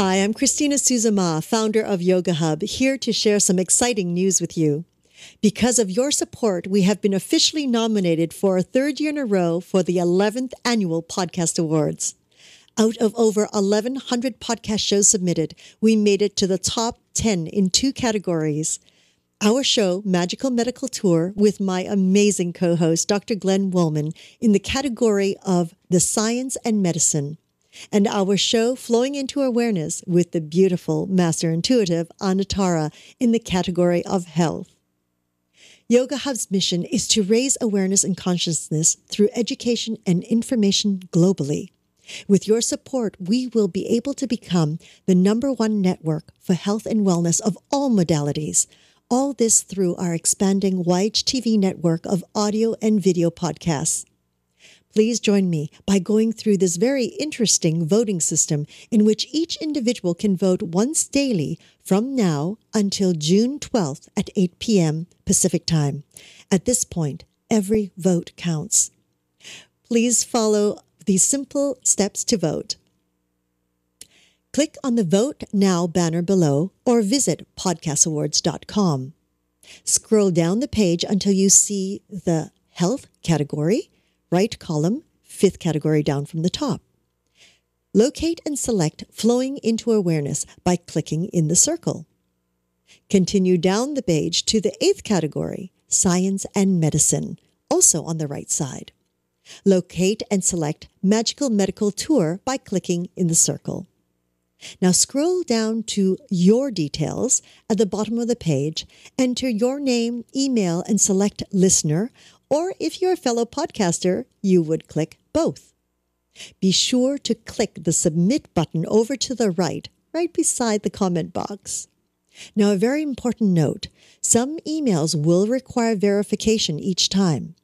Hi, I'm Christina Suzuma, founder of Yoga Hub, here to share some exciting news with you. Because of your support, we have been officially nominated for a third year in a row for the 11th Annual Podcast Awards. Out of over 1,100 podcast shows submitted, we made it to the top 10 in two categories. Our show, Magical Medical Tour, with my amazing co host, Dr. Glenn Wollman, in the category of the science and medicine. And our show, Flowing into Awareness, with the beautiful Master Intuitive Anatara in the category of health. Yoga Hub's mission is to raise awareness and consciousness through education and information globally. With your support, we will be able to become the number one network for health and wellness of all modalities. All this through our expanding YHTV network of audio and video podcasts. Please join me by going through this very interesting voting system in which each individual can vote once daily from now until June 12th at 8 p.m. Pacific Time. At this point, every vote counts. Please follow these simple steps to vote. Click on the Vote Now banner below or visit podcastawards.com. Scroll down the page until you see the Health category right column, fifth category down from the top. Locate and select Flowing into Awareness by clicking in the circle. Continue down the page to the eighth category, Science and Medicine, also on the right side. Locate and select Magical Medical Tour by clicking in the circle. Now scroll down to Your Details at the bottom of the page, enter your name, email, and select Listener or if you're a fellow podcaster, you would click both. Be sure to click the submit button over to the right, right beside the comment box. Now, a very important note some emails will require verification each time.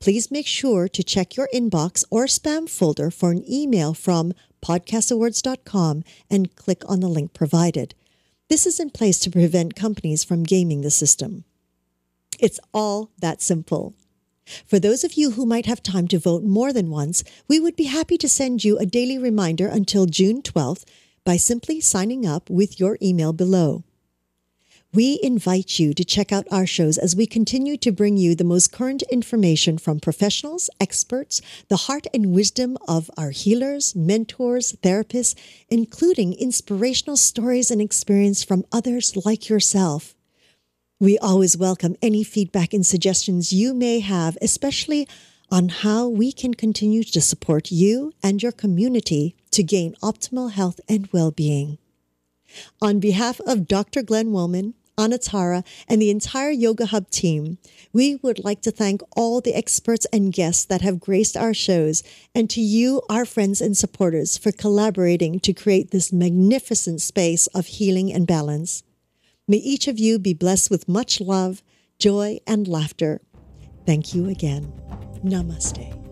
Please make sure to check your inbox or spam folder for an email from podcastawards.com and click on the link provided. This is in place to prevent companies from gaming the system. It's all that simple. For those of you who might have time to vote more than once, we would be happy to send you a daily reminder until June 12th by simply signing up with your email below. We invite you to check out our shows as we continue to bring you the most current information from professionals, experts, the heart and wisdom of our healers, mentors, therapists, including inspirational stories and experience from others like yourself. We always welcome any feedback and suggestions you may have, especially on how we can continue to support you and your community to gain optimal health and well being. On behalf of Dr. Glenn Wollman, Anatara, and the entire Yoga Hub team, we would like to thank all the experts and guests that have graced our shows, and to you, our friends and supporters, for collaborating to create this magnificent space of healing and balance. May each of you be blessed with much love, joy, and laughter. Thank you again. Namaste.